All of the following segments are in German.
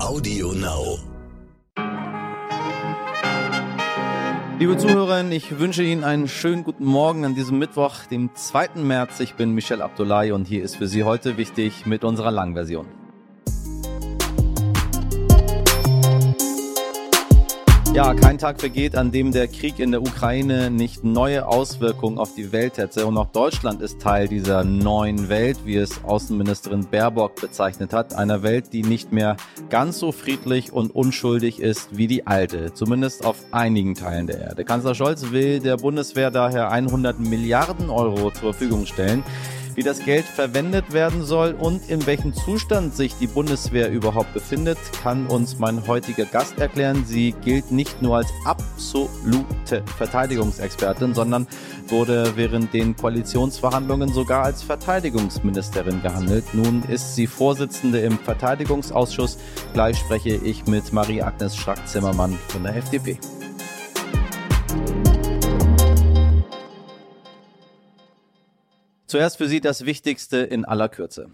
Audio Now. Liebe Zuhörerinnen, ich wünsche Ihnen einen schönen guten Morgen an diesem Mittwoch, dem 2. März. Ich bin Michel Abdullahi und hier ist für Sie heute wichtig mit unserer Langversion. Ja, kein Tag vergeht, an dem der Krieg in der Ukraine nicht neue Auswirkungen auf die Welt hätte. Und auch Deutschland ist Teil dieser neuen Welt, wie es Außenministerin Baerbock bezeichnet hat. Einer Welt, die nicht mehr ganz so friedlich und unschuldig ist wie die alte. Zumindest auf einigen Teilen der Erde. Kanzler Scholz will der Bundeswehr daher 100 Milliarden Euro zur Verfügung stellen wie das Geld verwendet werden soll und in welchem Zustand sich die Bundeswehr überhaupt befindet, kann uns mein heutiger Gast erklären. Sie gilt nicht nur als absolute Verteidigungsexpertin, sondern wurde während den Koalitionsverhandlungen sogar als Verteidigungsministerin gehandelt. Nun ist sie Vorsitzende im Verteidigungsausschuss. Gleich spreche ich mit Marie-Agnes Schrack-Zimmermann von der FDP. Zuerst für Sie das Wichtigste in aller Kürze.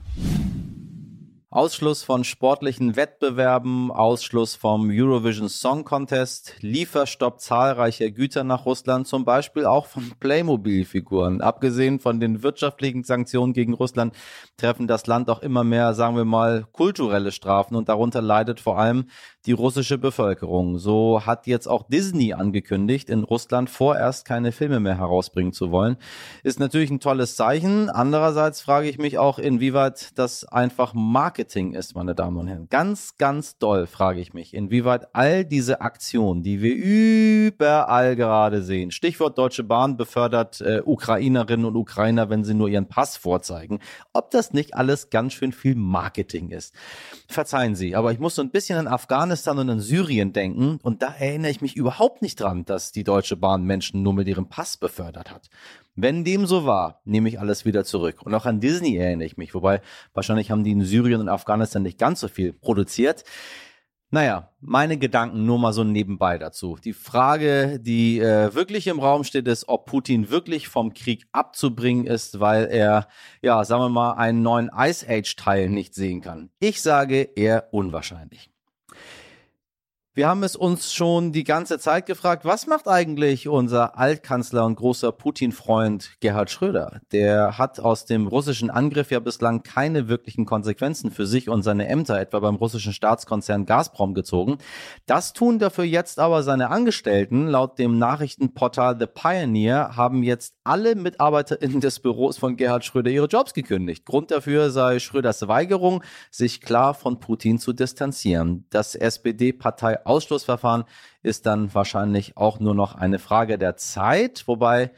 Ausschluss von sportlichen Wettbewerben, Ausschluss vom Eurovision Song Contest, Lieferstopp zahlreicher Güter nach Russland, zum Beispiel auch von Playmobil-Figuren. Abgesehen von den wirtschaftlichen Sanktionen gegen Russland treffen das Land auch immer mehr, sagen wir mal, kulturelle Strafen und darunter leidet vor allem die russische Bevölkerung. So hat jetzt auch Disney angekündigt, in Russland vorerst keine Filme mehr herausbringen zu wollen. Ist natürlich ein tolles Zeichen. Andererseits frage ich mich auch, inwieweit das einfach Marketing ist, meine Damen und Herren. Ganz, ganz doll frage ich mich, inwieweit all diese Aktionen, die wir überall gerade sehen, Stichwort Deutsche Bahn befördert äh, Ukrainerinnen und Ukrainer, wenn sie nur ihren Pass vorzeigen, ob das nicht alles ganz schön viel Marketing ist. Verzeihen Sie, aber ich muss so ein bisschen an Afghanistan Afghanistan und an Syrien denken. Und da erinnere ich mich überhaupt nicht dran, dass die Deutsche Bahn Menschen nur mit ihrem Pass befördert hat. Wenn dem so war, nehme ich alles wieder zurück. Und auch an Disney erinnere ich mich. Wobei wahrscheinlich haben die in Syrien und Afghanistan nicht ganz so viel produziert. Naja, meine Gedanken nur mal so nebenbei dazu. Die Frage, die äh, wirklich im Raum steht, ist, ob Putin wirklich vom Krieg abzubringen ist, weil er, ja, sagen wir mal, einen neuen Ice Age-Teil nicht sehen kann. Ich sage eher unwahrscheinlich. Wir haben es uns schon die ganze Zeit gefragt, was macht eigentlich unser Altkanzler und großer Putin-Freund Gerhard Schröder? Der hat aus dem russischen Angriff ja bislang keine wirklichen Konsequenzen für sich und seine Ämter, etwa beim russischen Staatskonzern Gazprom, gezogen. Das tun dafür jetzt aber seine Angestellten. Laut dem Nachrichtenportal The Pioneer haben jetzt alle MitarbeiterInnen des Büros von Gerhard Schröder ihre Jobs gekündigt. Grund dafür sei Schröders Weigerung, sich klar von Putin zu distanzieren. Das SPD-Partei Ausschlussverfahren ist dann wahrscheinlich auch nur noch eine Frage der Zeit. Wobei,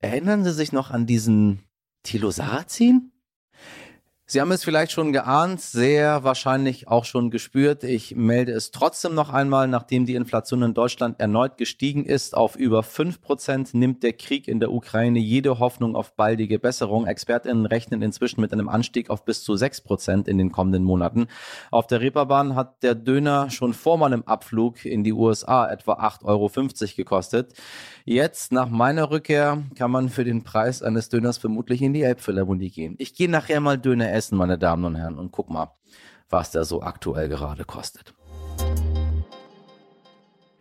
erinnern Sie sich noch an diesen Thilo Sarrazin? Sie haben es vielleicht schon geahnt, sehr wahrscheinlich auch schon gespürt. Ich melde es trotzdem noch einmal, nachdem die Inflation in Deutschland erneut gestiegen ist auf über fünf Prozent, nimmt der Krieg in der Ukraine jede Hoffnung auf baldige Besserung. Expertinnen rechnen inzwischen mit einem Anstieg auf bis zu sechs Prozent in den kommenden Monaten. Auf der Reeperbahn hat der Döner schon vor meinem Abflug in die USA etwa 8,50 Euro gekostet. Jetzt, nach meiner Rückkehr, kann man für den Preis eines Döners vermutlich in die Elbphilharmonie gehen. Ich gehe nachher mal Döner essen, meine Damen und Herren, und guck mal, was der so aktuell gerade kostet.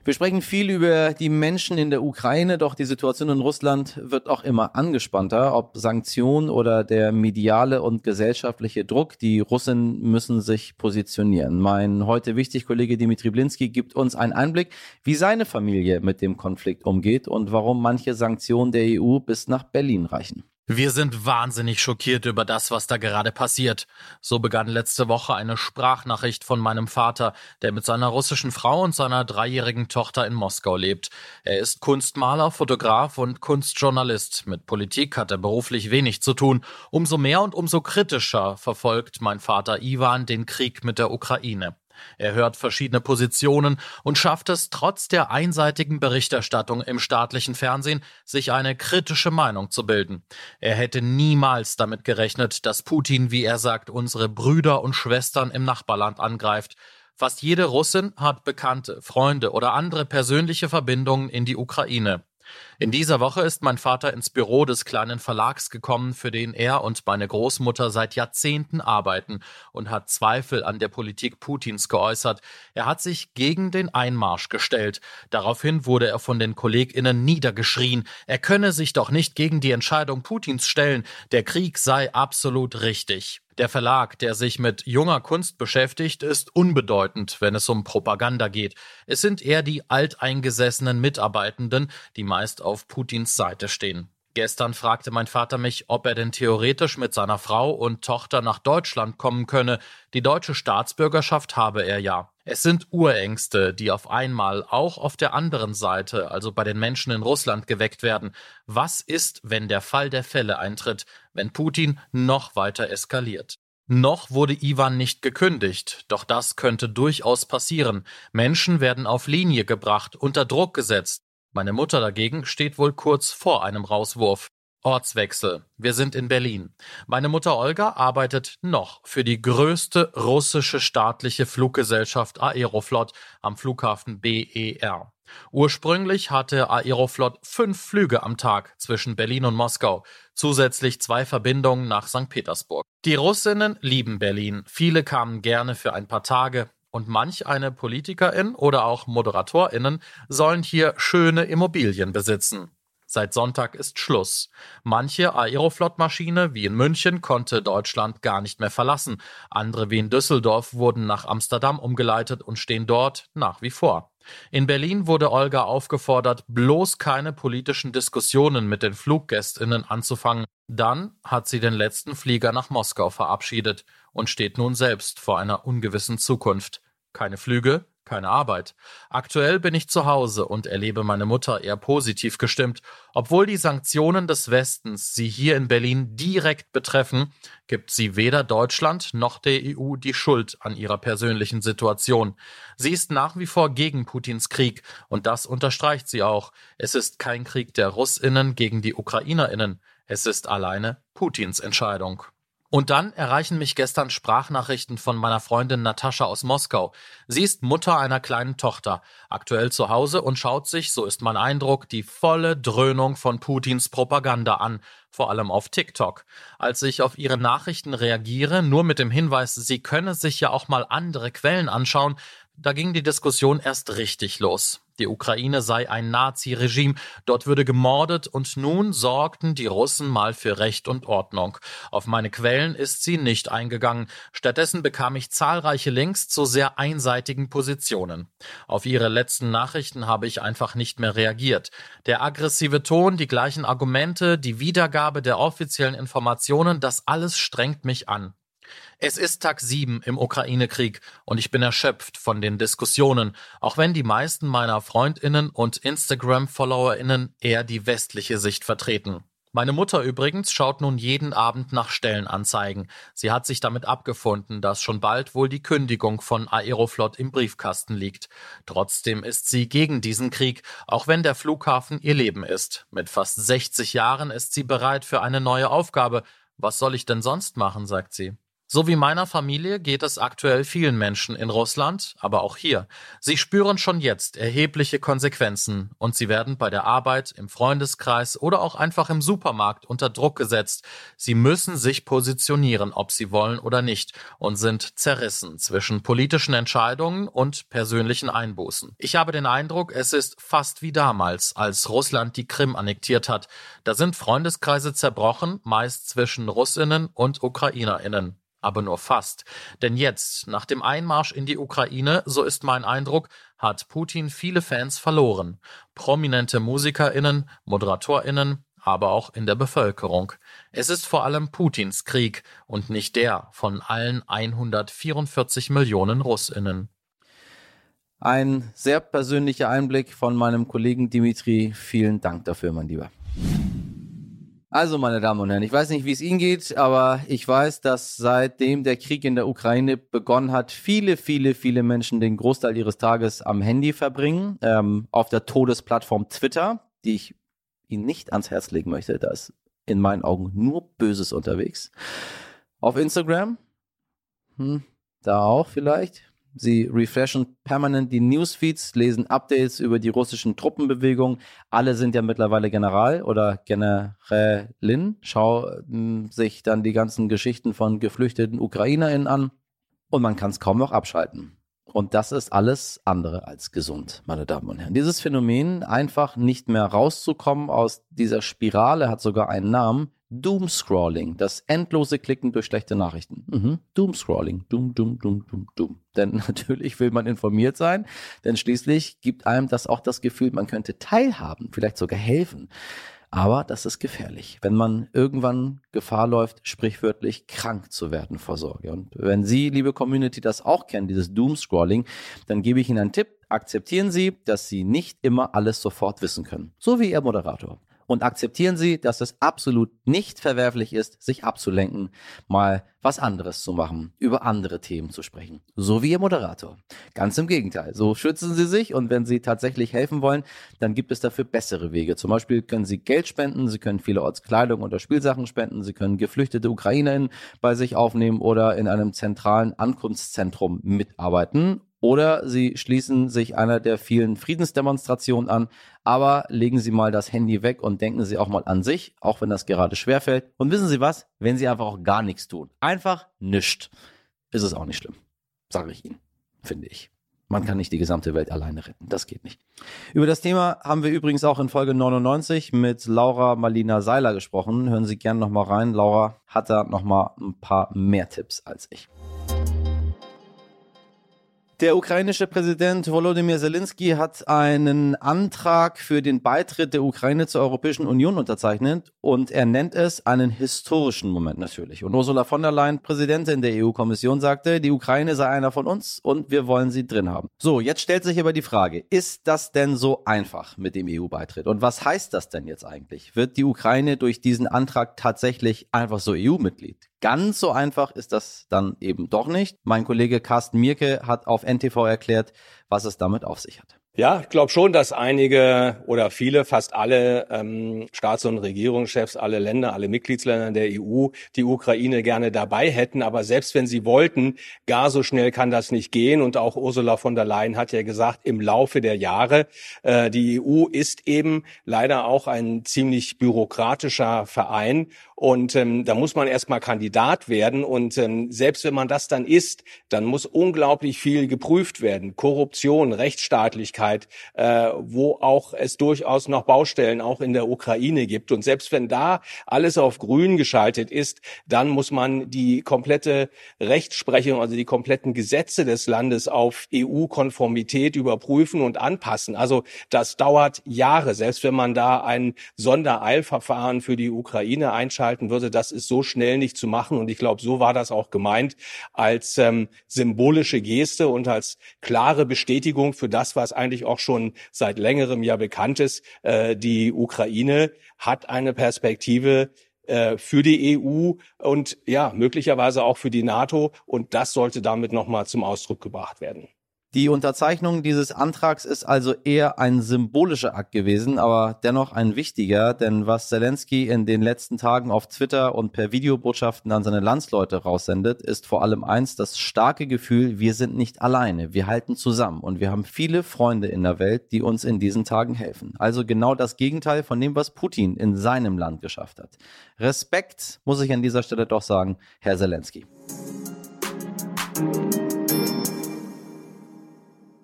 Wir sprechen viel über die Menschen in der Ukraine, doch die Situation in Russland wird auch immer angespannter. Ob Sanktionen oder der mediale und gesellschaftliche Druck, die Russen müssen sich positionieren. Mein heute wichtig Kollege Dimitri Blinski gibt uns einen Einblick, wie seine Familie mit dem Konflikt umgeht und warum manche Sanktionen der EU bis nach Berlin reichen. Wir sind wahnsinnig schockiert über das, was da gerade passiert. So begann letzte Woche eine Sprachnachricht von meinem Vater, der mit seiner russischen Frau und seiner dreijährigen Tochter in Moskau lebt. Er ist Kunstmaler, Fotograf und Kunstjournalist. Mit Politik hat er beruflich wenig zu tun. Umso mehr und umso kritischer verfolgt mein Vater Ivan den Krieg mit der Ukraine. Er hört verschiedene Positionen und schafft es trotz der einseitigen Berichterstattung im staatlichen Fernsehen, sich eine kritische Meinung zu bilden. Er hätte niemals damit gerechnet, dass Putin, wie er sagt, unsere Brüder und Schwestern im Nachbarland angreift. Fast jede Russin hat Bekannte, Freunde oder andere persönliche Verbindungen in die Ukraine. In dieser Woche ist mein Vater ins Büro des kleinen Verlags gekommen, für den er und meine Großmutter seit Jahrzehnten arbeiten und hat Zweifel an der Politik Putins geäußert. Er hat sich gegen den Einmarsch gestellt. Daraufhin wurde er von den KollegInnen niedergeschrien. Er könne sich doch nicht gegen die Entscheidung Putins stellen. Der Krieg sei absolut richtig. Der Verlag, der sich mit junger Kunst beschäftigt, ist unbedeutend, wenn es um Propaganda geht. Es sind eher die alteingesessenen Mitarbeitenden, die meist auf Putins Seite stehen. Gestern fragte mein Vater mich, ob er denn theoretisch mit seiner Frau und Tochter nach Deutschland kommen könne. Die deutsche Staatsbürgerschaft habe er ja. Es sind Urängste, die auf einmal auch auf der anderen Seite, also bei den Menschen in Russland, geweckt werden. Was ist, wenn der Fall der Fälle eintritt, wenn Putin noch weiter eskaliert? Noch wurde Ivan nicht gekündigt, doch das könnte durchaus passieren. Menschen werden auf Linie gebracht, unter Druck gesetzt. Meine Mutter dagegen steht wohl kurz vor einem Rauswurf. Ortswechsel. Wir sind in Berlin. Meine Mutter Olga arbeitet noch für die größte russische staatliche Fluggesellschaft Aeroflot am Flughafen BER. Ursprünglich hatte Aeroflot fünf Flüge am Tag zwischen Berlin und Moskau, zusätzlich zwei Verbindungen nach St. Petersburg. Die Russinnen lieben Berlin. Viele kamen gerne für ein paar Tage, und manch eine Politikerin oder auch Moderatorinnen sollen hier schöne Immobilien besitzen. Seit Sonntag ist Schluss. Manche Aeroflot-Maschine wie in München konnte Deutschland gar nicht mehr verlassen. Andere wie in Düsseldorf wurden nach Amsterdam umgeleitet und stehen dort nach wie vor. In Berlin wurde Olga aufgefordert, bloß keine politischen Diskussionen mit den Fluggästinnen anzufangen. Dann hat sie den letzten Flieger nach Moskau verabschiedet und steht nun selbst vor einer ungewissen Zukunft. Keine Flüge, keine Arbeit. Aktuell bin ich zu Hause und erlebe meine Mutter eher positiv gestimmt. Obwohl die Sanktionen des Westens sie hier in Berlin direkt betreffen, gibt sie weder Deutschland noch der EU die Schuld an ihrer persönlichen Situation. Sie ist nach wie vor gegen Putins Krieg und das unterstreicht sie auch. Es ist kein Krieg der Russinnen gegen die Ukrainerinnen. Es ist alleine Putins Entscheidung. Und dann erreichen mich gestern Sprachnachrichten von meiner Freundin Natascha aus Moskau. Sie ist Mutter einer kleinen Tochter, aktuell zu Hause und schaut sich, so ist mein Eindruck, die volle Dröhnung von Putins Propaganda an, vor allem auf TikTok. Als ich auf ihre Nachrichten reagiere, nur mit dem Hinweis, sie könne sich ja auch mal andere Quellen anschauen, da ging die Diskussion erst richtig los. Die Ukraine sei ein Nazi-Regime, dort würde gemordet und nun sorgten die Russen mal für Recht und Ordnung. Auf meine Quellen ist sie nicht eingegangen. Stattdessen bekam ich zahlreiche Links zu sehr einseitigen Positionen. Auf ihre letzten Nachrichten habe ich einfach nicht mehr reagiert. Der aggressive Ton, die gleichen Argumente, die Wiedergabe der offiziellen Informationen, das alles strengt mich an. Es ist Tag 7 im Ukraine-Krieg und ich bin erschöpft von den Diskussionen, auch wenn die meisten meiner Freundinnen und Instagram-Followerinnen eher die westliche Sicht vertreten. Meine Mutter übrigens schaut nun jeden Abend nach Stellenanzeigen. Sie hat sich damit abgefunden, dass schon bald wohl die Kündigung von Aeroflot im Briefkasten liegt. Trotzdem ist sie gegen diesen Krieg, auch wenn der Flughafen ihr Leben ist. Mit fast 60 Jahren ist sie bereit für eine neue Aufgabe. Was soll ich denn sonst machen, sagt sie. So wie meiner Familie geht es aktuell vielen Menschen in Russland, aber auch hier. Sie spüren schon jetzt erhebliche Konsequenzen und sie werden bei der Arbeit, im Freundeskreis oder auch einfach im Supermarkt unter Druck gesetzt. Sie müssen sich positionieren, ob sie wollen oder nicht, und sind zerrissen zwischen politischen Entscheidungen und persönlichen Einbußen. Ich habe den Eindruck, es ist fast wie damals, als Russland die Krim annektiert hat. Da sind Freundeskreise zerbrochen, meist zwischen Russinnen und Ukrainerinnen aber nur fast. Denn jetzt, nach dem Einmarsch in die Ukraine, so ist mein Eindruck, hat Putin viele Fans verloren. Prominente Musikerinnen, Moderatorinnen, aber auch in der Bevölkerung. Es ist vor allem Putins Krieg und nicht der von allen 144 Millionen Russinnen. Ein sehr persönlicher Einblick von meinem Kollegen Dimitri. Vielen Dank dafür, mein Lieber. Also, meine Damen und Herren, ich weiß nicht, wie es Ihnen geht, aber ich weiß, dass seitdem der Krieg in der Ukraine begonnen hat, viele, viele, viele Menschen den Großteil ihres Tages am Handy verbringen, ähm, auf der Todesplattform Twitter, die ich Ihnen nicht ans Herz legen möchte. Da ist in meinen Augen nur Böses unterwegs. Auf Instagram, hm, da auch vielleicht. Sie refreshen permanent die Newsfeeds, lesen Updates über die russischen Truppenbewegungen. Alle sind ja mittlerweile General oder Generälin. Schauen sich dann die ganzen Geschichten von geflüchteten UkrainerInnen an und man kann es kaum noch abschalten. Und das ist alles andere als gesund, meine Damen und Herren. Dieses Phänomen, einfach nicht mehr rauszukommen aus dieser Spirale, hat sogar einen Namen. Doomscrolling, das endlose Klicken durch schlechte Nachrichten. Mhm. Doomscrolling, Doom, Doom, Doom, Doom, Doom. Denn natürlich will man informiert sein, denn schließlich gibt einem das auch das Gefühl, man könnte teilhaben, vielleicht sogar helfen. Aber das ist gefährlich, wenn man irgendwann Gefahr läuft, sprichwörtlich krank zu werden vor Sorge. Und wenn Sie, liebe Community, das auch kennen, dieses Doomscrolling, dann gebe ich Ihnen einen Tipp. Akzeptieren Sie, dass Sie nicht immer alles sofort wissen können. So wie Ihr Moderator und akzeptieren Sie, dass es absolut nicht verwerflich ist, sich abzulenken, mal was anderes zu machen, über andere Themen zu sprechen. So wie Ihr Moderator. Ganz im Gegenteil. So schützen Sie sich und wenn Sie tatsächlich helfen wollen, dann gibt es dafür bessere Wege. Zum Beispiel können Sie Geld spenden, Sie können vielerorts Kleidung oder Spielsachen spenden, Sie können geflüchtete UkrainerInnen bei sich aufnehmen oder in einem zentralen Ankunftszentrum mitarbeiten oder Sie schließen sich einer der vielen Friedensdemonstrationen an, aber legen Sie mal das Handy weg und denken Sie auch mal an sich, auch wenn das gerade schwerfällt. Und wissen Sie was? Wenn Sie einfach auch gar nichts tun, einfach nichts, ist es auch nicht schlimm. Sage ich Ihnen, finde ich. Man kann nicht die gesamte Welt alleine retten. Das geht nicht. Über das Thema haben wir übrigens auch in Folge 99 mit Laura Malina Seiler gesprochen. Hören Sie gerne nochmal rein. Laura hat da nochmal ein paar mehr Tipps als ich. Der ukrainische Präsident Volodymyr Zelensky hat einen Antrag für den Beitritt der Ukraine zur Europäischen Union unterzeichnet und er nennt es einen historischen Moment natürlich. Und Ursula von der Leyen, Präsidentin der EU-Kommission, sagte, die Ukraine sei einer von uns und wir wollen sie drin haben. So, jetzt stellt sich aber die Frage, ist das denn so einfach mit dem EU-Beitritt? Und was heißt das denn jetzt eigentlich? Wird die Ukraine durch diesen Antrag tatsächlich einfach so EU-Mitglied? Ganz so einfach ist das dann eben doch nicht. Mein Kollege Carsten Mierke hat auf NTV erklärt, was es damit auf sich hat. Ja, ich glaube schon, dass einige oder viele, fast alle ähm, Staats- und Regierungschefs, alle Länder, alle Mitgliedsländer der EU die Ukraine gerne dabei hätten. Aber selbst wenn sie wollten, gar so schnell kann das nicht gehen. Und auch Ursula von der Leyen hat ja gesagt, im Laufe der Jahre, äh, die EU ist eben leider auch ein ziemlich bürokratischer Verein. Und ähm, da muss man erstmal Kandidat werden. Und ähm, selbst wenn man das dann ist, dann muss unglaublich viel geprüft werden. Korruption, Rechtsstaatlichkeit, äh, wo auch es durchaus noch Baustellen auch in der Ukraine gibt. Und selbst wenn da alles auf grün geschaltet ist, dann muss man die komplette Rechtsprechung, also die kompletten Gesetze des Landes auf EU-Konformität überprüfen und anpassen. Also das dauert Jahre, selbst wenn man da ein Sondereilverfahren für die Ukraine einschaltet festhalten würde, das ist so schnell nicht zu machen. Und ich glaube, so war das auch gemeint als ähm, symbolische Geste und als klare Bestätigung für das, was eigentlich auch schon seit längerem ja bekannt ist. Äh, die Ukraine hat eine Perspektive, äh, für die EU und ja, möglicherweise auch für die NATO. Und das sollte damit nochmal zum Ausdruck gebracht werden. Die Unterzeichnung dieses Antrags ist also eher ein symbolischer Akt gewesen, aber dennoch ein wichtiger, denn was Zelensky in den letzten Tagen auf Twitter und per Videobotschaften an seine Landsleute raussendet, ist vor allem eins, das starke Gefühl, wir sind nicht alleine, wir halten zusammen und wir haben viele Freunde in der Welt, die uns in diesen Tagen helfen. Also genau das Gegenteil von dem, was Putin in seinem Land geschafft hat. Respekt, muss ich an dieser Stelle doch sagen, Herr Zelensky.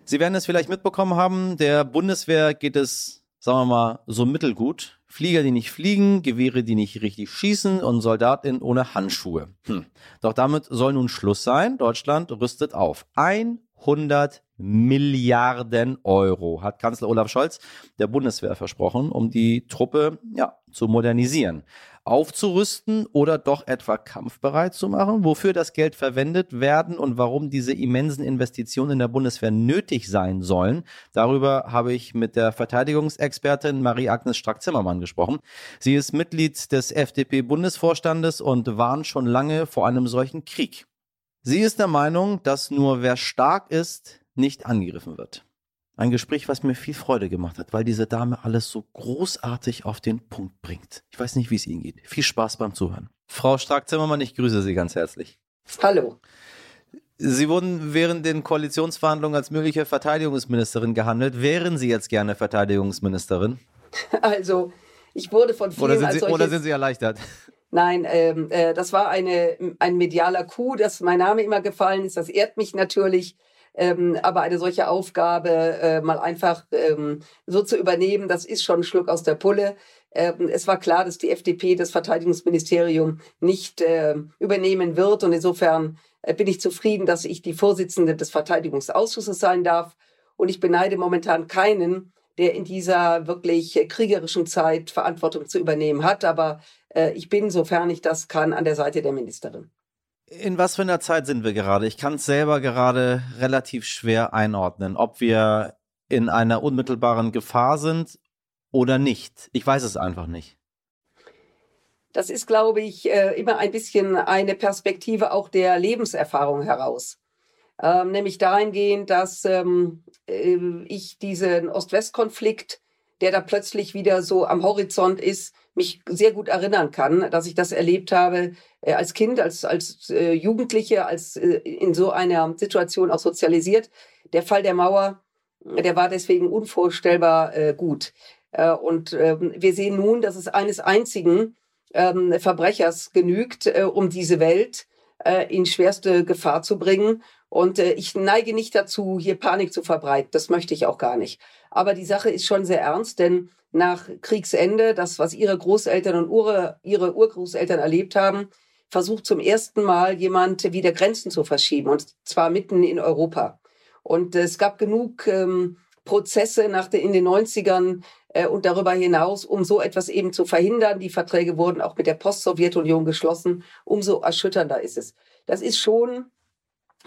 Sie werden es vielleicht mitbekommen haben, der Bundeswehr geht es, sagen wir mal, so mittelgut. Flieger, die nicht fliegen, Gewehre, die nicht richtig schießen und Soldatinnen ohne Handschuhe. Hm. Doch damit soll nun Schluss sein. Deutschland rüstet auf. 100 Milliarden Euro hat Kanzler Olaf Scholz der Bundeswehr versprochen, um die Truppe ja, zu modernisieren aufzurüsten oder doch etwa kampfbereit zu machen, wofür das Geld verwendet werden und warum diese immensen Investitionen in der Bundeswehr nötig sein sollen. Darüber habe ich mit der Verteidigungsexpertin Marie-Agnes Strack-Zimmermann gesprochen. Sie ist Mitglied des FDP-Bundesvorstandes und warnt schon lange vor einem solchen Krieg. Sie ist der Meinung, dass nur wer stark ist, nicht angegriffen wird. Ein Gespräch, was mir viel Freude gemacht hat, weil diese Dame alles so großartig auf den Punkt bringt. Ich weiß nicht, wie es Ihnen geht. Viel Spaß beim Zuhören. Frau Stark-Zimmermann, ich grüße Sie ganz herzlich. Hallo. Sie wurden während den Koalitionsverhandlungen als mögliche Verteidigungsministerin gehandelt. Wären Sie jetzt gerne Verteidigungsministerin? Also, ich wurde von vielen oder sind Sie, als solches, oder sind Sie erleichtert? Nein, ähm, äh, das war eine, ein medialer Coup, dass mein Name immer gefallen ist. Das ehrt mich natürlich. Ähm, aber eine solche Aufgabe äh, mal einfach ähm, so zu übernehmen, das ist schon ein Schluck aus der Pulle. Ähm, es war klar, dass die FDP das Verteidigungsministerium nicht äh, übernehmen wird. Und insofern äh, bin ich zufrieden, dass ich die Vorsitzende des Verteidigungsausschusses sein darf. Und ich beneide momentan keinen, der in dieser wirklich kriegerischen Zeit Verantwortung zu übernehmen hat. Aber äh, ich bin, sofern ich das kann, an der Seite der Ministerin. In was für einer Zeit sind wir gerade? Ich kann es selber gerade relativ schwer einordnen, ob wir in einer unmittelbaren Gefahr sind oder nicht. Ich weiß es einfach nicht. Das ist, glaube ich, äh, immer ein bisschen eine Perspektive auch der Lebenserfahrung heraus. Ähm, nämlich dahingehend, dass ähm, äh, ich diesen Ost-West-Konflikt, der da plötzlich wieder so am Horizont ist, mich sehr gut erinnern kann, dass ich das erlebt habe äh, als Kind, als, als äh, Jugendliche, als äh, in so einer Situation auch sozialisiert. Der Fall der Mauer, der war deswegen unvorstellbar äh, gut. Äh, und ähm, wir sehen nun, dass es eines einzigen ähm, Verbrechers genügt, äh, um diese Welt äh, in schwerste Gefahr zu bringen. Und äh, ich neige nicht dazu, hier Panik zu verbreiten. Das möchte ich auch gar nicht. Aber die Sache ist schon sehr ernst, denn nach Kriegsende, das, was ihre Großeltern und Ure, ihre Urgroßeltern erlebt haben, versucht zum ersten Mal jemand wieder Grenzen zu verschieben, und zwar mitten in Europa. Und es gab genug ähm, Prozesse nach den, in den 90ern äh, und darüber hinaus, um so etwas eben zu verhindern. Die Verträge wurden auch mit der Post-Sowjetunion geschlossen. Umso erschütternder ist es. Das ist schon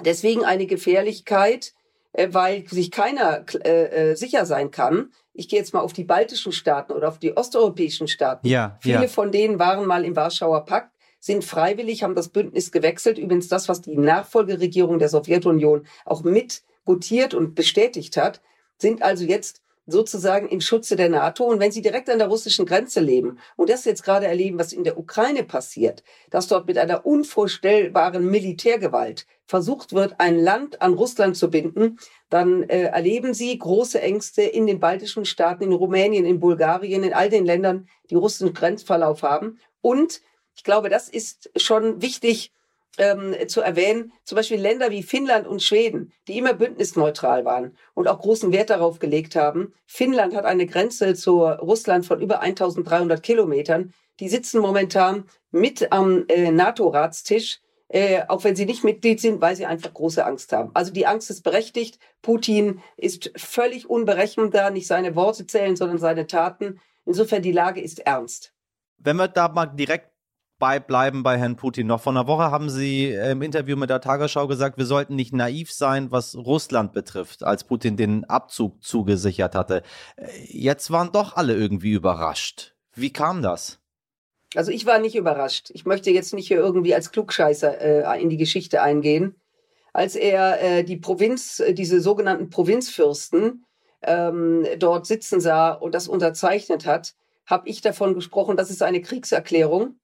deswegen eine Gefährlichkeit, äh, weil sich keiner äh, äh, sicher sein kann. Ich gehe jetzt mal auf die baltischen Staaten oder auf die osteuropäischen Staaten. Ja, Viele ja. von denen waren mal im Warschauer Pakt, sind freiwillig, haben das Bündnis gewechselt. Übrigens das, was die Nachfolgeregierung der Sowjetunion auch mit gutiert und bestätigt hat, sind also jetzt sozusagen im Schutze der NATO. Und wenn sie direkt an der russischen Grenze leben und das jetzt gerade erleben, was in der Ukraine passiert, dass dort mit einer unvorstellbaren Militärgewalt versucht wird, ein Land an Russland zu binden, dann äh, erleben sie große Ängste in den baltischen Staaten, in Rumänien, in Bulgarien, in all den Ländern, die russischen Grenzverlauf haben. Und ich glaube, das ist schon wichtig, ähm, zu erwähnen, zum Beispiel Länder wie Finnland und Schweden, die immer bündnisneutral waren und auch großen Wert darauf gelegt haben. Finnland hat eine Grenze zu Russland von über 1300 Kilometern. Die sitzen momentan mit am äh, NATO-Ratstisch, äh, auch wenn sie nicht Mitglied sind, weil sie einfach große Angst haben. Also die Angst ist berechtigt. Putin ist völlig unberechenbar, nicht seine Worte zählen, sondern seine Taten. Insofern die Lage ist ernst. Wenn wir da mal direkt bei bleiben bei Herrn Putin. Noch vor einer Woche haben Sie im Interview mit der Tagesschau gesagt, wir sollten nicht naiv sein, was Russland betrifft, als Putin den Abzug zugesichert hatte. Jetzt waren doch alle irgendwie überrascht. Wie kam das? Also ich war nicht überrascht. Ich möchte jetzt nicht hier irgendwie als Klugscheißer äh, in die Geschichte eingehen. Als er äh, die Provinz, äh, diese sogenannten Provinzfürsten ähm, dort sitzen sah und das unterzeichnet hat, habe ich davon gesprochen, das ist eine Kriegserklärung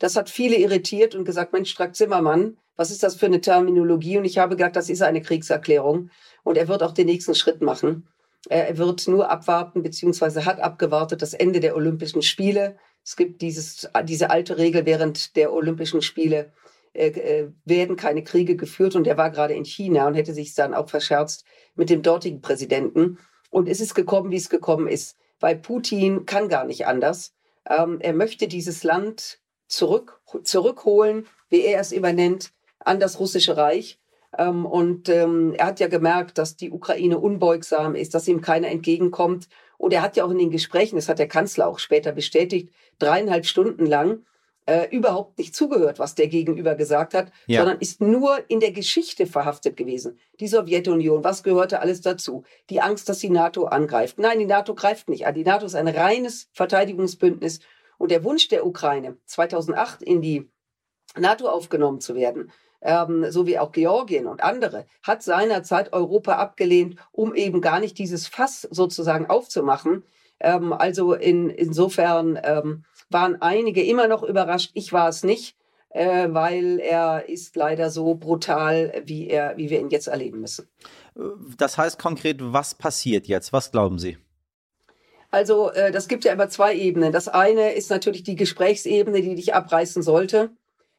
das hat viele irritiert und gesagt, Mensch, Strack Zimmermann, was ist das für eine Terminologie? Und ich habe gedacht, das ist eine Kriegserklärung. Und er wird auch den nächsten Schritt machen. Er wird nur abwarten, beziehungsweise hat abgewartet das Ende der Olympischen Spiele. Es gibt dieses, diese alte Regel während der Olympischen Spiele äh, äh, werden keine Kriege geführt. Und er war gerade in China und hätte sich dann auch verscherzt mit dem dortigen Präsidenten. Und es ist gekommen, wie es gekommen ist, weil Putin kann gar nicht anders. Ähm, er möchte dieses Land zurück, zurückholen, wie er es übernennt, an das russische Reich. Ähm, und ähm, er hat ja gemerkt, dass die Ukraine unbeugsam ist, dass ihm keiner entgegenkommt. Und er hat ja auch in den Gesprächen, das hat der Kanzler auch später bestätigt, dreieinhalb Stunden lang äh, überhaupt nicht zugehört, was der Gegenüber gesagt hat, ja. sondern ist nur in der Geschichte verhaftet gewesen. Die Sowjetunion, was gehörte alles dazu? Die Angst, dass die NATO angreift. Nein, die NATO greift nicht an. Die NATO ist ein reines Verteidigungsbündnis und der Wunsch der Ukraine, 2008 in die NATO aufgenommen zu werden, ähm, so wie auch Georgien und andere, hat seinerzeit Europa abgelehnt, um eben gar nicht dieses Fass sozusagen aufzumachen. Ähm, also in, insofern ähm, waren einige immer noch überrascht. Ich war es nicht. äh, weil er ist leider so brutal, wie, er, wie wir ihn jetzt erleben müssen. Das heißt konkret, was passiert jetzt? Was glauben Sie? Also äh, das gibt ja immer zwei Ebenen. Das eine ist natürlich die Gesprächsebene, die dich abreißen sollte.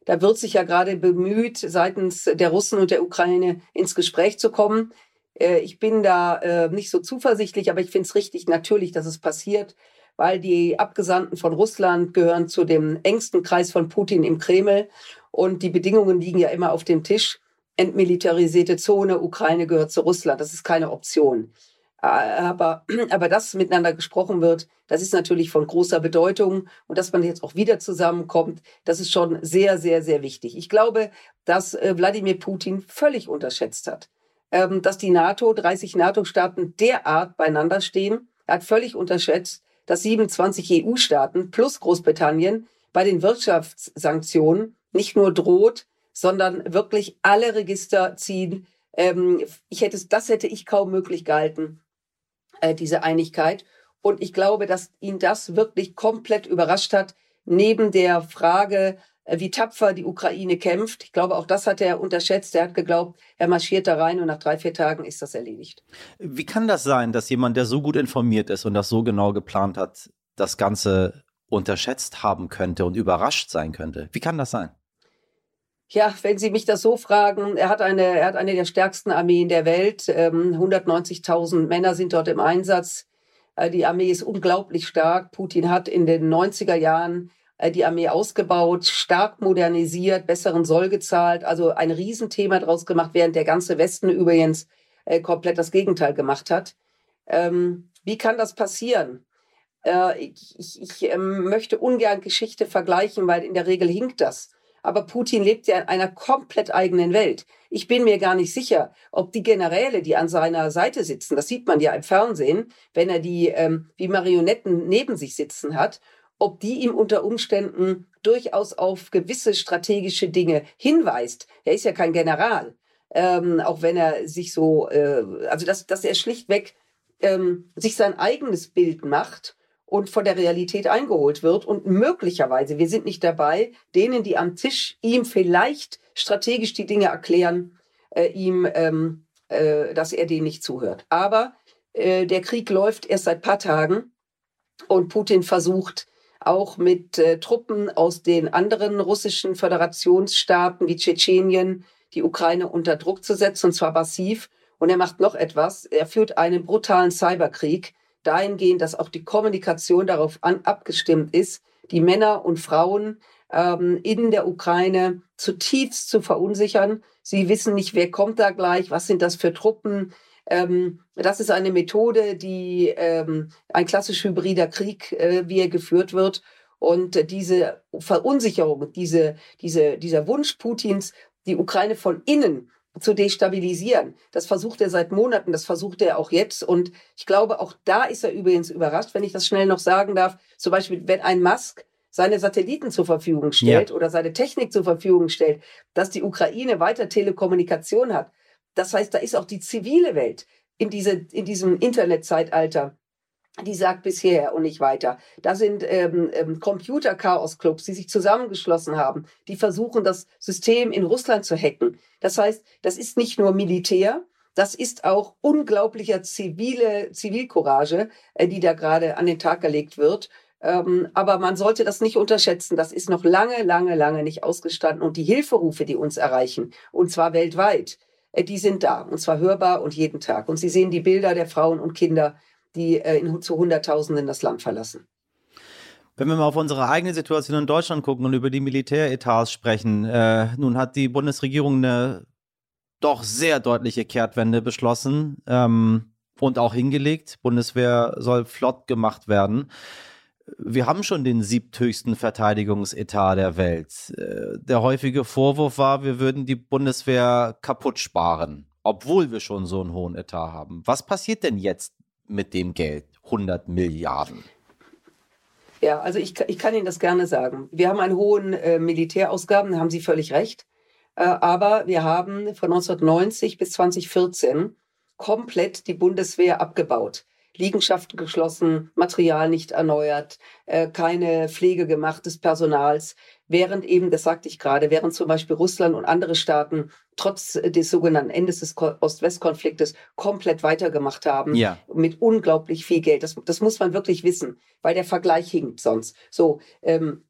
Da wird sich ja gerade bemüht, seitens der Russen und der Ukraine ins Gespräch zu kommen. Äh, ich bin da äh, nicht so zuversichtlich, aber ich finde es richtig natürlich, dass es passiert, weil die Abgesandten von Russland gehören zu dem engsten Kreis von Putin im Kreml und die Bedingungen liegen ja immer auf dem Tisch. Entmilitarisierte Zone, Ukraine gehört zu Russland. Das ist keine Option. Äh, aber, aber dass miteinander gesprochen wird, das ist natürlich von großer Bedeutung. Und dass man jetzt auch wieder zusammenkommt, das ist schon sehr, sehr, sehr wichtig. Ich glaube, dass äh, Wladimir Putin völlig unterschätzt hat, ähm, dass die NATO, 30 NATO-Staaten derart beieinander stehen. Er hat völlig unterschätzt, dass 27 EU-Staaten plus Großbritannien bei den Wirtschaftssanktionen nicht nur droht, sondern wirklich alle Register ziehen. Ähm, ich hätte, das hätte ich kaum möglich gehalten, äh, diese Einigkeit. Und ich glaube, dass ihn das wirklich komplett überrascht hat, neben der Frage, äh, wie tapfer die Ukraine kämpft. Ich glaube, auch das hat er unterschätzt. Er hat geglaubt, er marschiert da rein und nach drei, vier Tagen ist das erledigt. Wie kann das sein, dass jemand, der so gut informiert ist und das so genau geplant hat, das Ganze unterschätzt haben könnte und überrascht sein könnte? Wie kann das sein? Ja, wenn Sie mich das so fragen, er hat eine, er hat eine der stärksten Armeen der Welt. Ähm, 190.000 Männer sind dort im Einsatz. Äh, die Armee ist unglaublich stark. Putin hat in den 90er Jahren äh, die Armee ausgebaut, stark modernisiert, besseren Soll gezahlt, also ein Riesenthema draus gemacht, während der ganze Westen übrigens äh, komplett das Gegenteil gemacht hat. Ähm, wie kann das passieren? Ich ich, ich ähm, möchte ungern Geschichte vergleichen, weil in der Regel hinkt das aber Putin lebt ja in einer komplett eigenen Welt. Ich bin mir gar nicht sicher, ob die Generäle, die an seiner Seite sitzen, das sieht man ja im Fernsehen, wenn er die ähm, wie Marionetten neben sich sitzen hat, ob die ihm unter Umständen durchaus auf gewisse strategische Dinge hinweist. Er ist ja kein General, ähm, auch wenn er sich so, äh, also dass, dass er schlichtweg ähm, sich sein eigenes Bild macht und von der Realität eingeholt wird. Und möglicherweise, wir sind nicht dabei, denen, die am Tisch ihm vielleicht strategisch die Dinge erklären, äh, ihm, ähm, äh, dass er denen nicht zuhört. Aber äh, der Krieg läuft erst seit paar Tagen und Putin versucht auch mit äh, Truppen aus den anderen russischen Föderationsstaaten wie Tschetschenien die Ukraine unter Druck zu setzen, und zwar massiv. Und er macht noch etwas. Er führt einen brutalen Cyberkrieg, dahingehend, dass auch die Kommunikation darauf an, abgestimmt ist, die Männer und Frauen ähm, in der Ukraine zutiefst zu verunsichern. Sie wissen nicht, wer kommt da gleich, was sind das für Truppen. Ähm, das ist eine Methode, die ähm, ein klassisch hybrider Krieg, äh, wie er geführt wird. Und diese Verunsicherung, diese, diese, dieser Wunsch Putins, die Ukraine von innen zu destabilisieren. Das versucht er seit Monaten, das versucht er auch jetzt. Und ich glaube, auch da ist er übrigens überrascht, wenn ich das schnell noch sagen darf. Zum Beispiel, wenn ein Musk seine Satelliten zur Verfügung stellt ja. oder seine Technik zur Verfügung stellt, dass die Ukraine weiter Telekommunikation hat. Das heißt, da ist auch die zivile Welt in, diese, in diesem Internetzeitalter die sagt bisher und nicht weiter. Da sind ähm, ähm, Computer-Chaos-Clubs, die sich zusammengeschlossen haben, die versuchen, das System in Russland zu hacken. Das heißt, das ist nicht nur Militär, das ist auch unglaublicher zivile Zivilcourage, äh, die da gerade an den Tag gelegt wird. Ähm, aber man sollte das nicht unterschätzen. Das ist noch lange, lange, lange nicht ausgestanden. Und die Hilferufe, die uns erreichen, und zwar weltweit, äh, die sind da. Und zwar hörbar und jeden Tag. Und Sie sehen die Bilder der Frauen und Kinder, die äh, in, zu Hunderttausenden das Land verlassen. Wenn wir mal auf unsere eigene Situation in Deutschland gucken und über die Militäretats sprechen, äh, nun hat die Bundesregierung eine doch sehr deutliche Kehrtwende beschlossen ähm, und auch hingelegt. Bundeswehr soll flott gemacht werden. Wir haben schon den siebthöchsten Verteidigungsetat der Welt. Äh, der häufige Vorwurf war, wir würden die Bundeswehr kaputt sparen, obwohl wir schon so einen hohen Etat haben. Was passiert denn jetzt mit dem Geld? 100 Milliarden. Ja, also ich, ich kann Ihnen das gerne sagen. Wir haben einen hohen äh, Militärausgaben, da haben Sie völlig recht. Äh, aber wir haben von 1990 bis 2014 komplett die Bundeswehr abgebaut. Liegenschaften geschlossen, Material nicht erneuert, äh, keine Pflege gemacht des Personals, während eben, das sagte ich gerade, während zum Beispiel Russland und andere Staaten trotz des sogenannten Endes des Ost-West-Konfliktes komplett weitergemacht haben ja. mit unglaublich viel Geld. Das, das muss man wirklich wissen, weil der Vergleich hinkt sonst. So, ähm,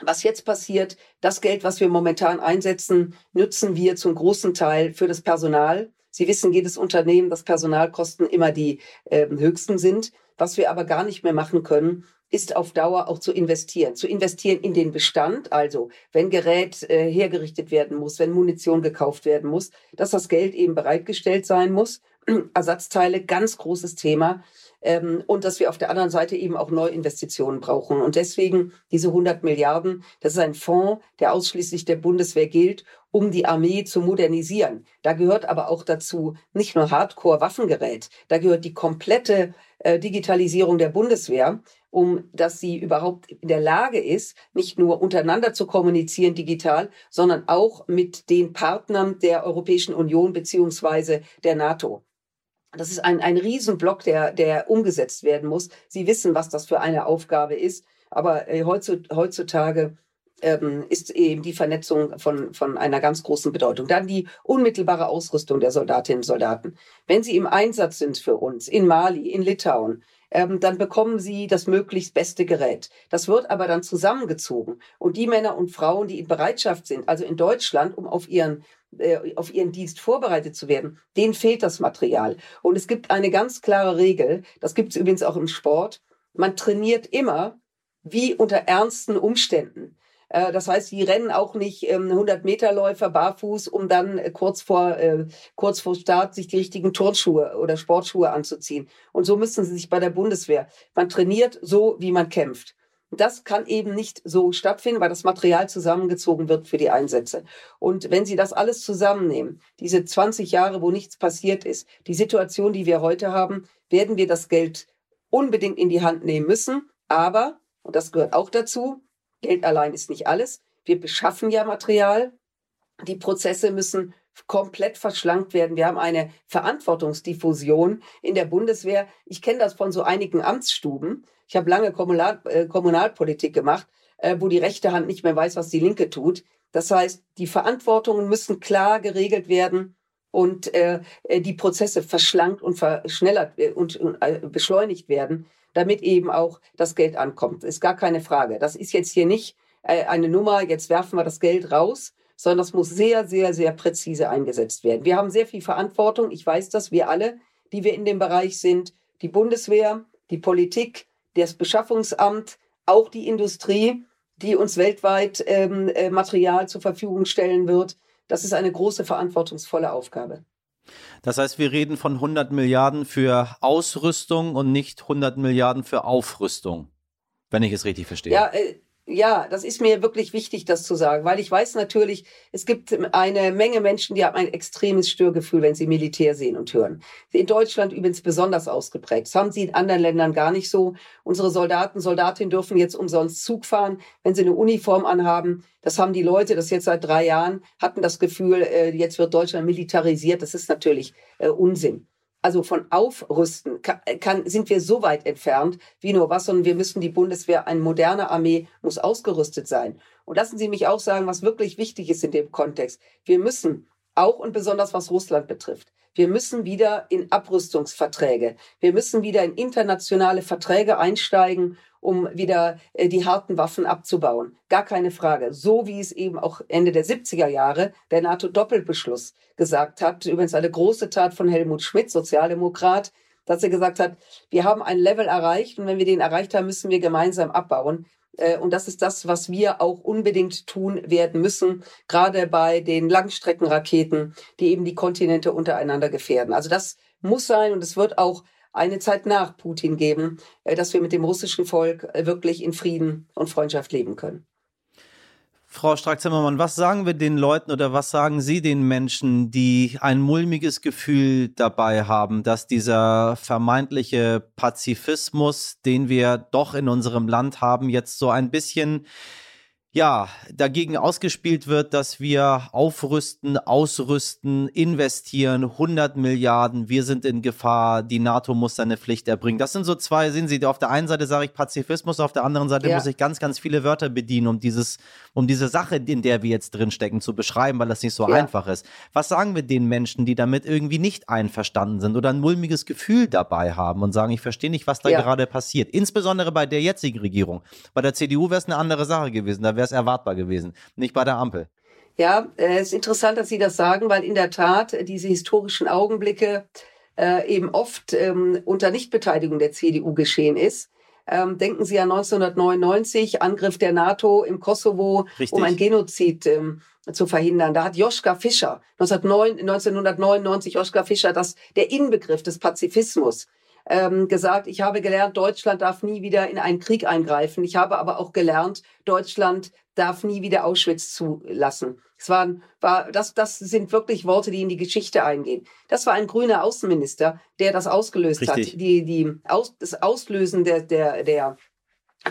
was jetzt passiert, das Geld, was wir momentan einsetzen, nutzen wir zum großen Teil für das Personal. Sie wissen, jedes Unternehmen, dass Personalkosten immer die äh, höchsten sind. Was wir aber gar nicht mehr machen können, ist auf Dauer auch zu investieren. Zu investieren in den Bestand, also wenn Gerät äh, hergerichtet werden muss, wenn Munition gekauft werden muss, dass das Geld eben bereitgestellt sein muss. Ersatzteile, ganz großes Thema ähm, und dass wir auf der anderen Seite eben auch Neuinvestitionen brauchen. Und deswegen diese 100 Milliarden, das ist ein Fonds, der ausschließlich der Bundeswehr gilt, um die Armee zu modernisieren. Da gehört aber auch dazu nicht nur Hardcore-Waffengerät, da gehört die komplette äh, Digitalisierung der Bundeswehr, um dass sie überhaupt in der Lage ist, nicht nur untereinander zu kommunizieren digital, sondern auch mit den Partnern der Europäischen Union beziehungsweise der NATO. Das ist ein, ein Riesenblock, der, der umgesetzt werden muss. Sie wissen, was das für eine Aufgabe ist. Aber äh, heutzutage ähm, ist eben die Vernetzung von, von einer ganz großen Bedeutung. Dann die unmittelbare Ausrüstung der Soldatinnen und Soldaten. Wenn sie im Einsatz sind für uns, in Mali, in Litauen, ähm, dann bekommen sie das möglichst beste Gerät. Das wird aber dann zusammengezogen. Und die Männer und Frauen, die in Bereitschaft sind, also in Deutschland, um auf ihren äh, auf ihren Dienst vorbereitet zu werden, denen fehlt das Material. Und es gibt eine ganz klare Regel, das gibt es übrigens auch im Sport, man trainiert immer wie unter ernsten Umständen. Äh, das heißt, die rennen auch nicht 100 ähm, Meter Läufer barfuß, um dann äh, kurz vor, kurz vor Start sich die richtigen Turnschuhe oder Sportschuhe anzuziehen. Und so müssen sie sich bei der Bundeswehr. Man trainiert so, wie man kämpft. Das kann eben nicht so stattfinden, weil das Material zusammengezogen wird für die Einsätze. Und wenn Sie das alles zusammennehmen, diese 20 Jahre, wo nichts passiert ist, die Situation, die wir heute haben, werden wir das Geld unbedingt in die Hand nehmen müssen. Aber, und das gehört auch dazu, Geld allein ist nicht alles. Wir beschaffen ja Material. Die Prozesse müssen komplett verschlankt werden. Wir haben eine Verantwortungsdiffusion in der Bundeswehr. Ich kenne das von so einigen Amtsstuben. Ich habe lange Kommunal, äh, Kommunalpolitik gemacht, äh, wo die rechte Hand nicht mehr weiß, was die linke tut. Das heißt, die Verantwortungen müssen klar geregelt werden und äh, äh die Prozesse verschlankt und verschnellert äh, und, und äh, beschleunigt werden, damit eben auch das Geld ankommt. Ist gar keine Frage. Das ist jetzt hier nicht äh, eine Nummer, jetzt werfen wir das Geld raus, sondern das muss sehr, sehr, sehr präzise eingesetzt werden. Wir haben sehr viel Verantwortung. Ich weiß das, wir alle, die wir in dem Bereich sind, die Bundeswehr, die Politik, das Beschaffungsamt, auch die Industrie, die uns weltweit ähm, äh, Material zur Verfügung stellen wird. Das ist eine große, verantwortungsvolle Aufgabe. Das heißt, wir reden von 100 Milliarden für Ausrüstung und nicht 100 Milliarden für Aufrüstung, wenn ich es richtig verstehe. Ja, äh, ja, das ist mir wirklich wichtig, das zu sagen, weil ich weiß natürlich, es gibt eine Menge Menschen, die haben ein extremes Störgefühl, wenn sie Militär sehen und hören. In Deutschland übrigens besonders ausgeprägt. Das haben sie in anderen Ländern gar nicht so. Unsere Soldaten, Soldatinnen dürfen jetzt umsonst Zug fahren, wenn sie eine Uniform anhaben. Das haben die Leute, das jetzt seit drei Jahren, hatten das Gefühl, äh, jetzt wird Deutschland militarisiert. Das ist natürlich äh, Unsinn also von Aufrüsten kann, kann, sind wir so weit entfernt wie nur was, sondern wir müssen die Bundeswehr, eine moderne Armee muss ausgerüstet sein. Und lassen Sie mich auch sagen, was wirklich wichtig ist in dem Kontext. Wir müssen auch und besonders was Russland betrifft. Wir müssen wieder in Abrüstungsverträge. Wir müssen wieder in internationale Verträge einsteigen um wieder äh, die harten Waffen abzubauen. Gar keine Frage. So wie es eben auch Ende der 70er Jahre der NATO-Doppelbeschluss gesagt hat. Übrigens eine große Tat von Helmut Schmidt, Sozialdemokrat, dass er gesagt hat, wir haben ein Level erreicht und wenn wir den erreicht haben, müssen wir gemeinsam abbauen. Äh, und das ist das, was wir auch unbedingt tun werden müssen, gerade bei den Langstreckenraketen, die eben die Kontinente untereinander gefährden. Also das muss sein und es wird auch eine Zeit nach Putin geben, äh, dass wir mit dem russischen Volk äh, wirklich in Frieden und Freundschaft leben können. Frau Strack-Zimmermann, was sagen wir den Leuten oder was sagen Sie den Menschen, die ein mulmiges Gefühl dabei haben, dass dieser vermeintliche Pazifismus, den wir doch in unserem Land haben, jetzt so ein bisschen ja, dagegen ausgespielt wird, dass wir aufrüsten, ausrüsten, investieren, 100 Milliarden, wir sind in Gefahr, die NATO muss seine Pflicht erbringen. Das sind so zwei, sehen Sie, auf der einen Seite sage ich Pazifismus, auf der anderen Seite ja. muss ich ganz, ganz viele Wörter bedienen, um dieses, um diese Sache, in der wir jetzt drinstecken, zu beschreiben, weil das nicht so ja. einfach ist. Was sagen wir den Menschen, die damit irgendwie nicht einverstanden sind oder ein mulmiges Gefühl dabei haben und sagen, ich verstehe nicht, was da ja. gerade passiert? Insbesondere bei der jetzigen Regierung. Bei der CDU wäre es eine andere Sache gewesen. Da wäre es erwartbar gewesen, nicht bei der Ampel. Ja, es äh, ist interessant, dass Sie das sagen, weil in der Tat diese historischen Augenblicke äh, eben oft ähm, unter Nichtbeteiligung der CDU geschehen ist. Ähm, denken Sie an 1999, Angriff der NATO im Kosovo, Richtig. um ein Genozid ähm, zu verhindern. Da hat Joschka Fischer 1999 Joschka Fischer das der Inbegriff des Pazifismus ähm, gesagt, ich habe gelernt, Deutschland darf nie wieder in einen Krieg eingreifen. Ich habe aber auch gelernt, Deutschland darf nie wieder Auschwitz zulassen. Es waren, war, das, das sind wirklich Worte, die in die Geschichte eingehen. Das war ein grüner Außenminister, der das ausgelöst Richtig. hat. Die, die, aus, das Auslösen der, der, der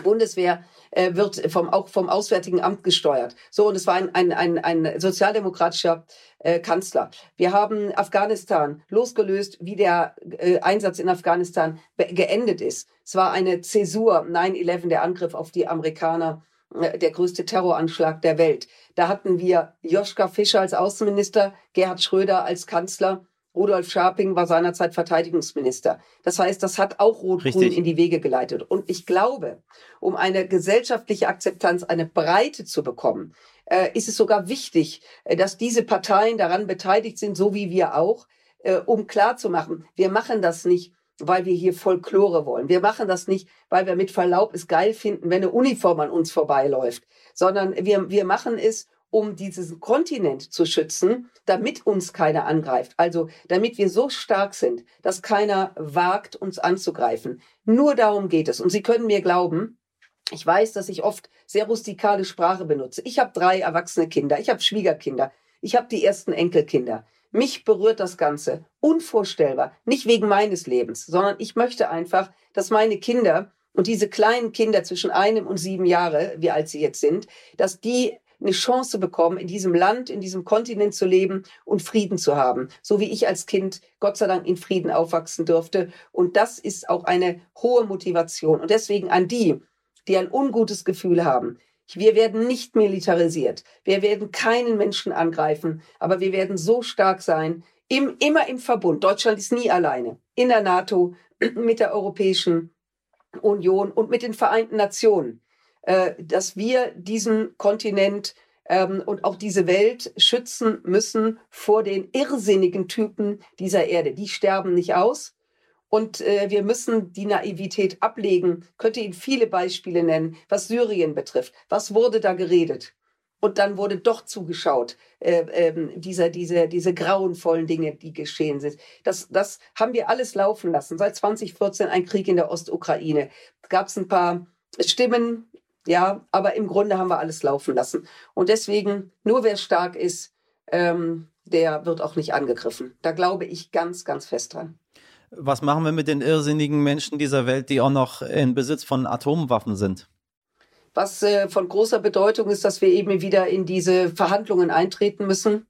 Bundeswehr äh, wird vom, auch vom Auswärtigen Amt gesteuert. So, und es war ein, ein, ein, ein sozialdemokratischer äh, Kanzler. Wir haben Afghanistan losgelöst, wie der äh, Einsatz in Afghanistan geendet ist. Es war eine Zäsur, 9-11, der Angriff auf die Amerikaner, äh, der größte Terroranschlag der Welt. Da hatten wir Joschka Fischer als Außenminister, Gerhard Schröder als Kanzler Rudolf Scharping war seinerzeit Verteidigungsminister. Das heißt, das hat auch Rot-Grün in die Wege geleitet. Und ich glaube, um eine gesellschaftliche Akzeptanz, eine Breite zu bekommen, äh, ist es sogar wichtig, äh, dass diese Parteien daran beteiligt sind, so wie wir auch, äh, um klarzumachen, wir machen das nicht, weil wir hier Folklore wollen. Wir machen das nicht, weil wir mit Verlaub es geil finden, wenn eine Uniform an uns vorbeiläuft, sondern wir, wir machen es, um diesen Kontinent zu schützen, damit uns keiner angreift. Also damit wir so stark sind, dass keiner wagt, uns anzugreifen. Nur darum geht es. Und Sie können mir glauben, ich weiß, dass ich oft sehr rustikale Sprache benutze. Ich habe drei erwachsene Kinder, ich habe Schwiegerkinder, ich habe die ersten Enkelkinder. Mich berührt das Ganze unvorstellbar, nicht wegen meines Lebens, sondern ich möchte einfach, dass meine Kinder und diese kleinen Kinder zwischen einem und sieben Jahre, wie alt sie jetzt sind, dass die eine Chance bekommen, in diesem Land, in diesem Kontinent zu leben und Frieden zu haben. So wie ich als Kind Gott sei Dank in Frieden aufwachsen durfte. Und das ist auch eine hohe Motivation. Und deswegen an die, die ein ungutes Gefühl haben. Wir werden nicht militarisiert. Wir werden keinen Menschen angreifen. Aber wir werden so stark sein, im, immer im Verbund. Deutschland ist nie alleine. In der NATO, mit der Europäischen Union und mit den Vereinten Nationen. Äh, dass wir diesen Kontinent ähm, und auch diese Welt schützen müssen vor den irrsinnigen Typen dieser Erde. Die sterben nicht aus. Und äh, wir müssen die Naivität ablegen. Könnte Ihnen viele Beispiele nennen, was Syrien betrifft. Was wurde da geredet? Und dann wurde doch zugeschaut, äh, äh, dieser, diese, diese grauenvollen Dinge, die geschehen sind. Das, das haben wir alles laufen lassen. Seit 2014 ein Krieg in der Ostukraine. Gab es ein paar Stimmen, ja, aber im Grunde haben wir alles laufen lassen. Und deswegen, nur wer stark ist, ähm, der wird auch nicht angegriffen. Da glaube ich ganz, ganz fest dran. Was machen wir mit den irrsinnigen Menschen dieser Welt, die auch noch in Besitz von Atomwaffen sind? Was äh, von großer Bedeutung ist, dass wir eben wieder in diese Verhandlungen eintreten müssen.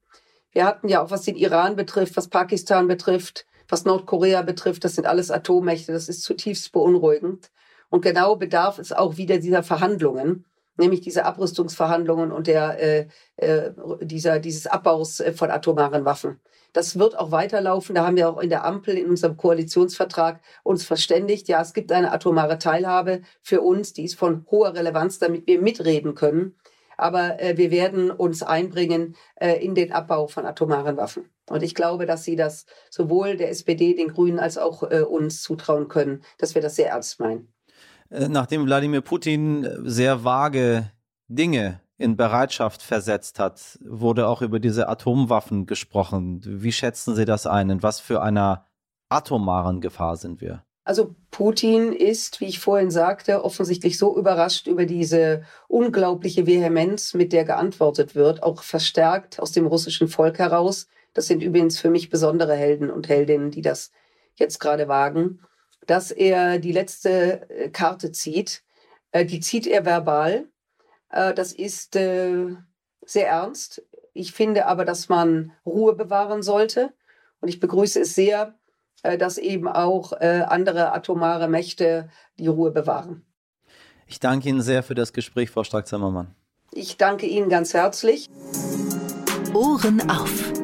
Wir hatten ja auch, was den Iran betrifft, was Pakistan betrifft, was Nordkorea betrifft, das sind alles Atommächte. Das ist zutiefst beunruhigend. Und genau bedarf es auch wieder dieser Verhandlungen, nämlich diese Abrüstungsverhandlungen und der, äh, äh, dieser, dieses Abbaus äh, von atomaren Waffen. Das wird auch weiterlaufen. Da haben wir auch in der Ampel in unserem Koalitionsvertrag uns verständigt. Ja, es gibt eine atomare Teilhabe für uns, die ist von hoher Relevanz, damit wir mitreden können. Aber äh, wir werden uns einbringen äh, in den Abbau von atomaren Waffen. Und ich glaube, dass Sie das sowohl der SPD, den Grünen als auch äh, uns zutrauen können, dass wir das sehr ernst meinen. Äh, nachdem Wladimir Putin äh, sehr vage Dinge in Bereitschaft versetzt hat, wurde auch über diese Atomwaffen gesprochen. Wie schätzen Sie das ein? In was für einer atomaren Gefahr sind wir? Also Putin ist, wie ich vorhin sagte, offensichtlich so überrascht über diese unglaubliche Vehemenz, mit der geantwortet wird, auch verstärkt aus dem russischen Volk heraus. Das sind übrigens für mich besondere Helden und Heldinnen, die das jetzt gerade wagen dass er die letzte äh, Karte zieht. Äh, die zieht er verbal. Äh, das ist sehr ernst. Ich finde aber, dass man Ruhe bewahren sollte. Und ich begrüße es sehr, dass eben auch andere atomare Mächte die Ruhe bewahren. Ich danke Ihnen sehr für das Gespräch, Frau Strack-Zimmermann. Ich danke Ihnen ganz herzlich. Ohren auf.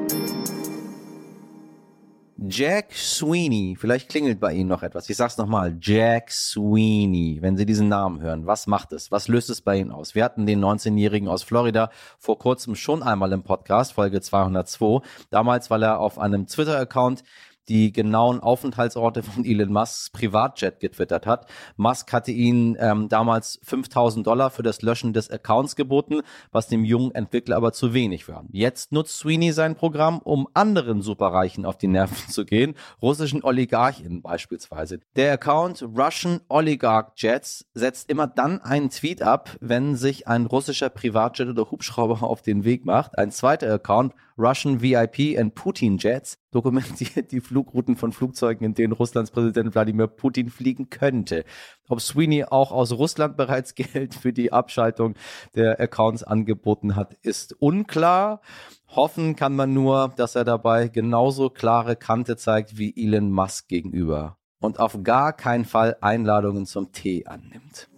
Jack Sweeney, vielleicht klingelt bei Ihnen noch etwas. Ich sag's nochmal, Jack Sweeney. Wenn Sie diesen Namen hören, was macht es? Was löst es bei Ihnen aus? Wir hatten den 19-Jährigen aus Florida vor kurzem schon einmal im Podcast, Folge 202. Damals, weil er auf einem Twitter-Account die genauen Aufenthaltsorte von Elon Musks Privatjet getwittert hat. Musk hatte ihn ähm, damals 5000 Dollar für das Löschen des Accounts geboten, was dem jungen Entwickler aber zu wenig war. Jetzt nutzt Sweeney sein Programm, um anderen Superreichen auf die Nerven zu gehen, russischen Oligarchen beispielsweise. Der Account Russian Oligarch Jets setzt immer dann einen Tweet ab, wenn sich ein russischer Privatjet oder Hubschrauber auf den Weg macht. Ein zweiter Account Russian VIP and Putin Jets dokumentiert die Flugrouten von Flugzeugen, in denen Russlands Präsident Wladimir Putin fliegen könnte. Ob Sweeney auch aus Russland bereits Geld für die Abschaltung der Accounts angeboten hat, ist unklar. Hoffen kann man nur, dass er dabei genauso klare Kante zeigt wie Elon Musk gegenüber und auf gar keinen Fall Einladungen zum Tee annimmt.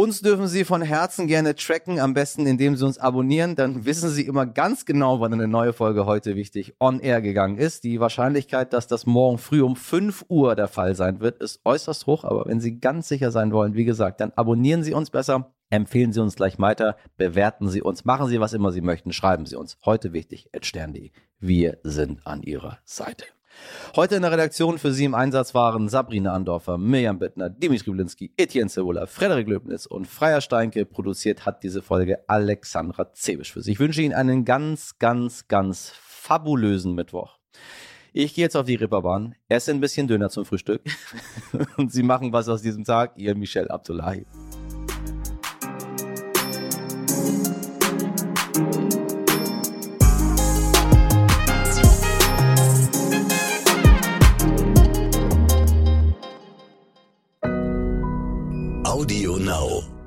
Uns dürfen Sie von Herzen gerne tracken, am besten indem Sie uns abonnieren. Dann wissen Sie immer ganz genau, wann eine neue Folge heute wichtig on air gegangen ist. Die Wahrscheinlichkeit, dass das morgen früh um 5 Uhr der Fall sein wird, ist äußerst hoch. Aber wenn Sie ganz sicher sein wollen, wie gesagt, dann abonnieren Sie uns besser. Empfehlen Sie uns gleich weiter, bewerten Sie uns, machen Sie was immer Sie möchten, schreiben Sie uns. Heute wichtig, at stern.de. Wir sind an Ihrer Seite. Heute in der Redaktion für Sie im Einsatz waren Sabrina Andorfer, Mirjam Bittner, Dimitri Blinski, Etienne Cebula, Frederik Löbnitz und Freier Steinke. Produziert hat diese Folge Alexandra Zebisch für Sie. Ich wünsche Ihnen einen ganz, ganz, ganz fabulösen Mittwoch. Ich gehe jetzt auf die Ripperbahn, esse ein bisschen Döner zum Frühstück und Sie machen was aus diesem Tag. Ihr Michel Abdullahi. Audio Now.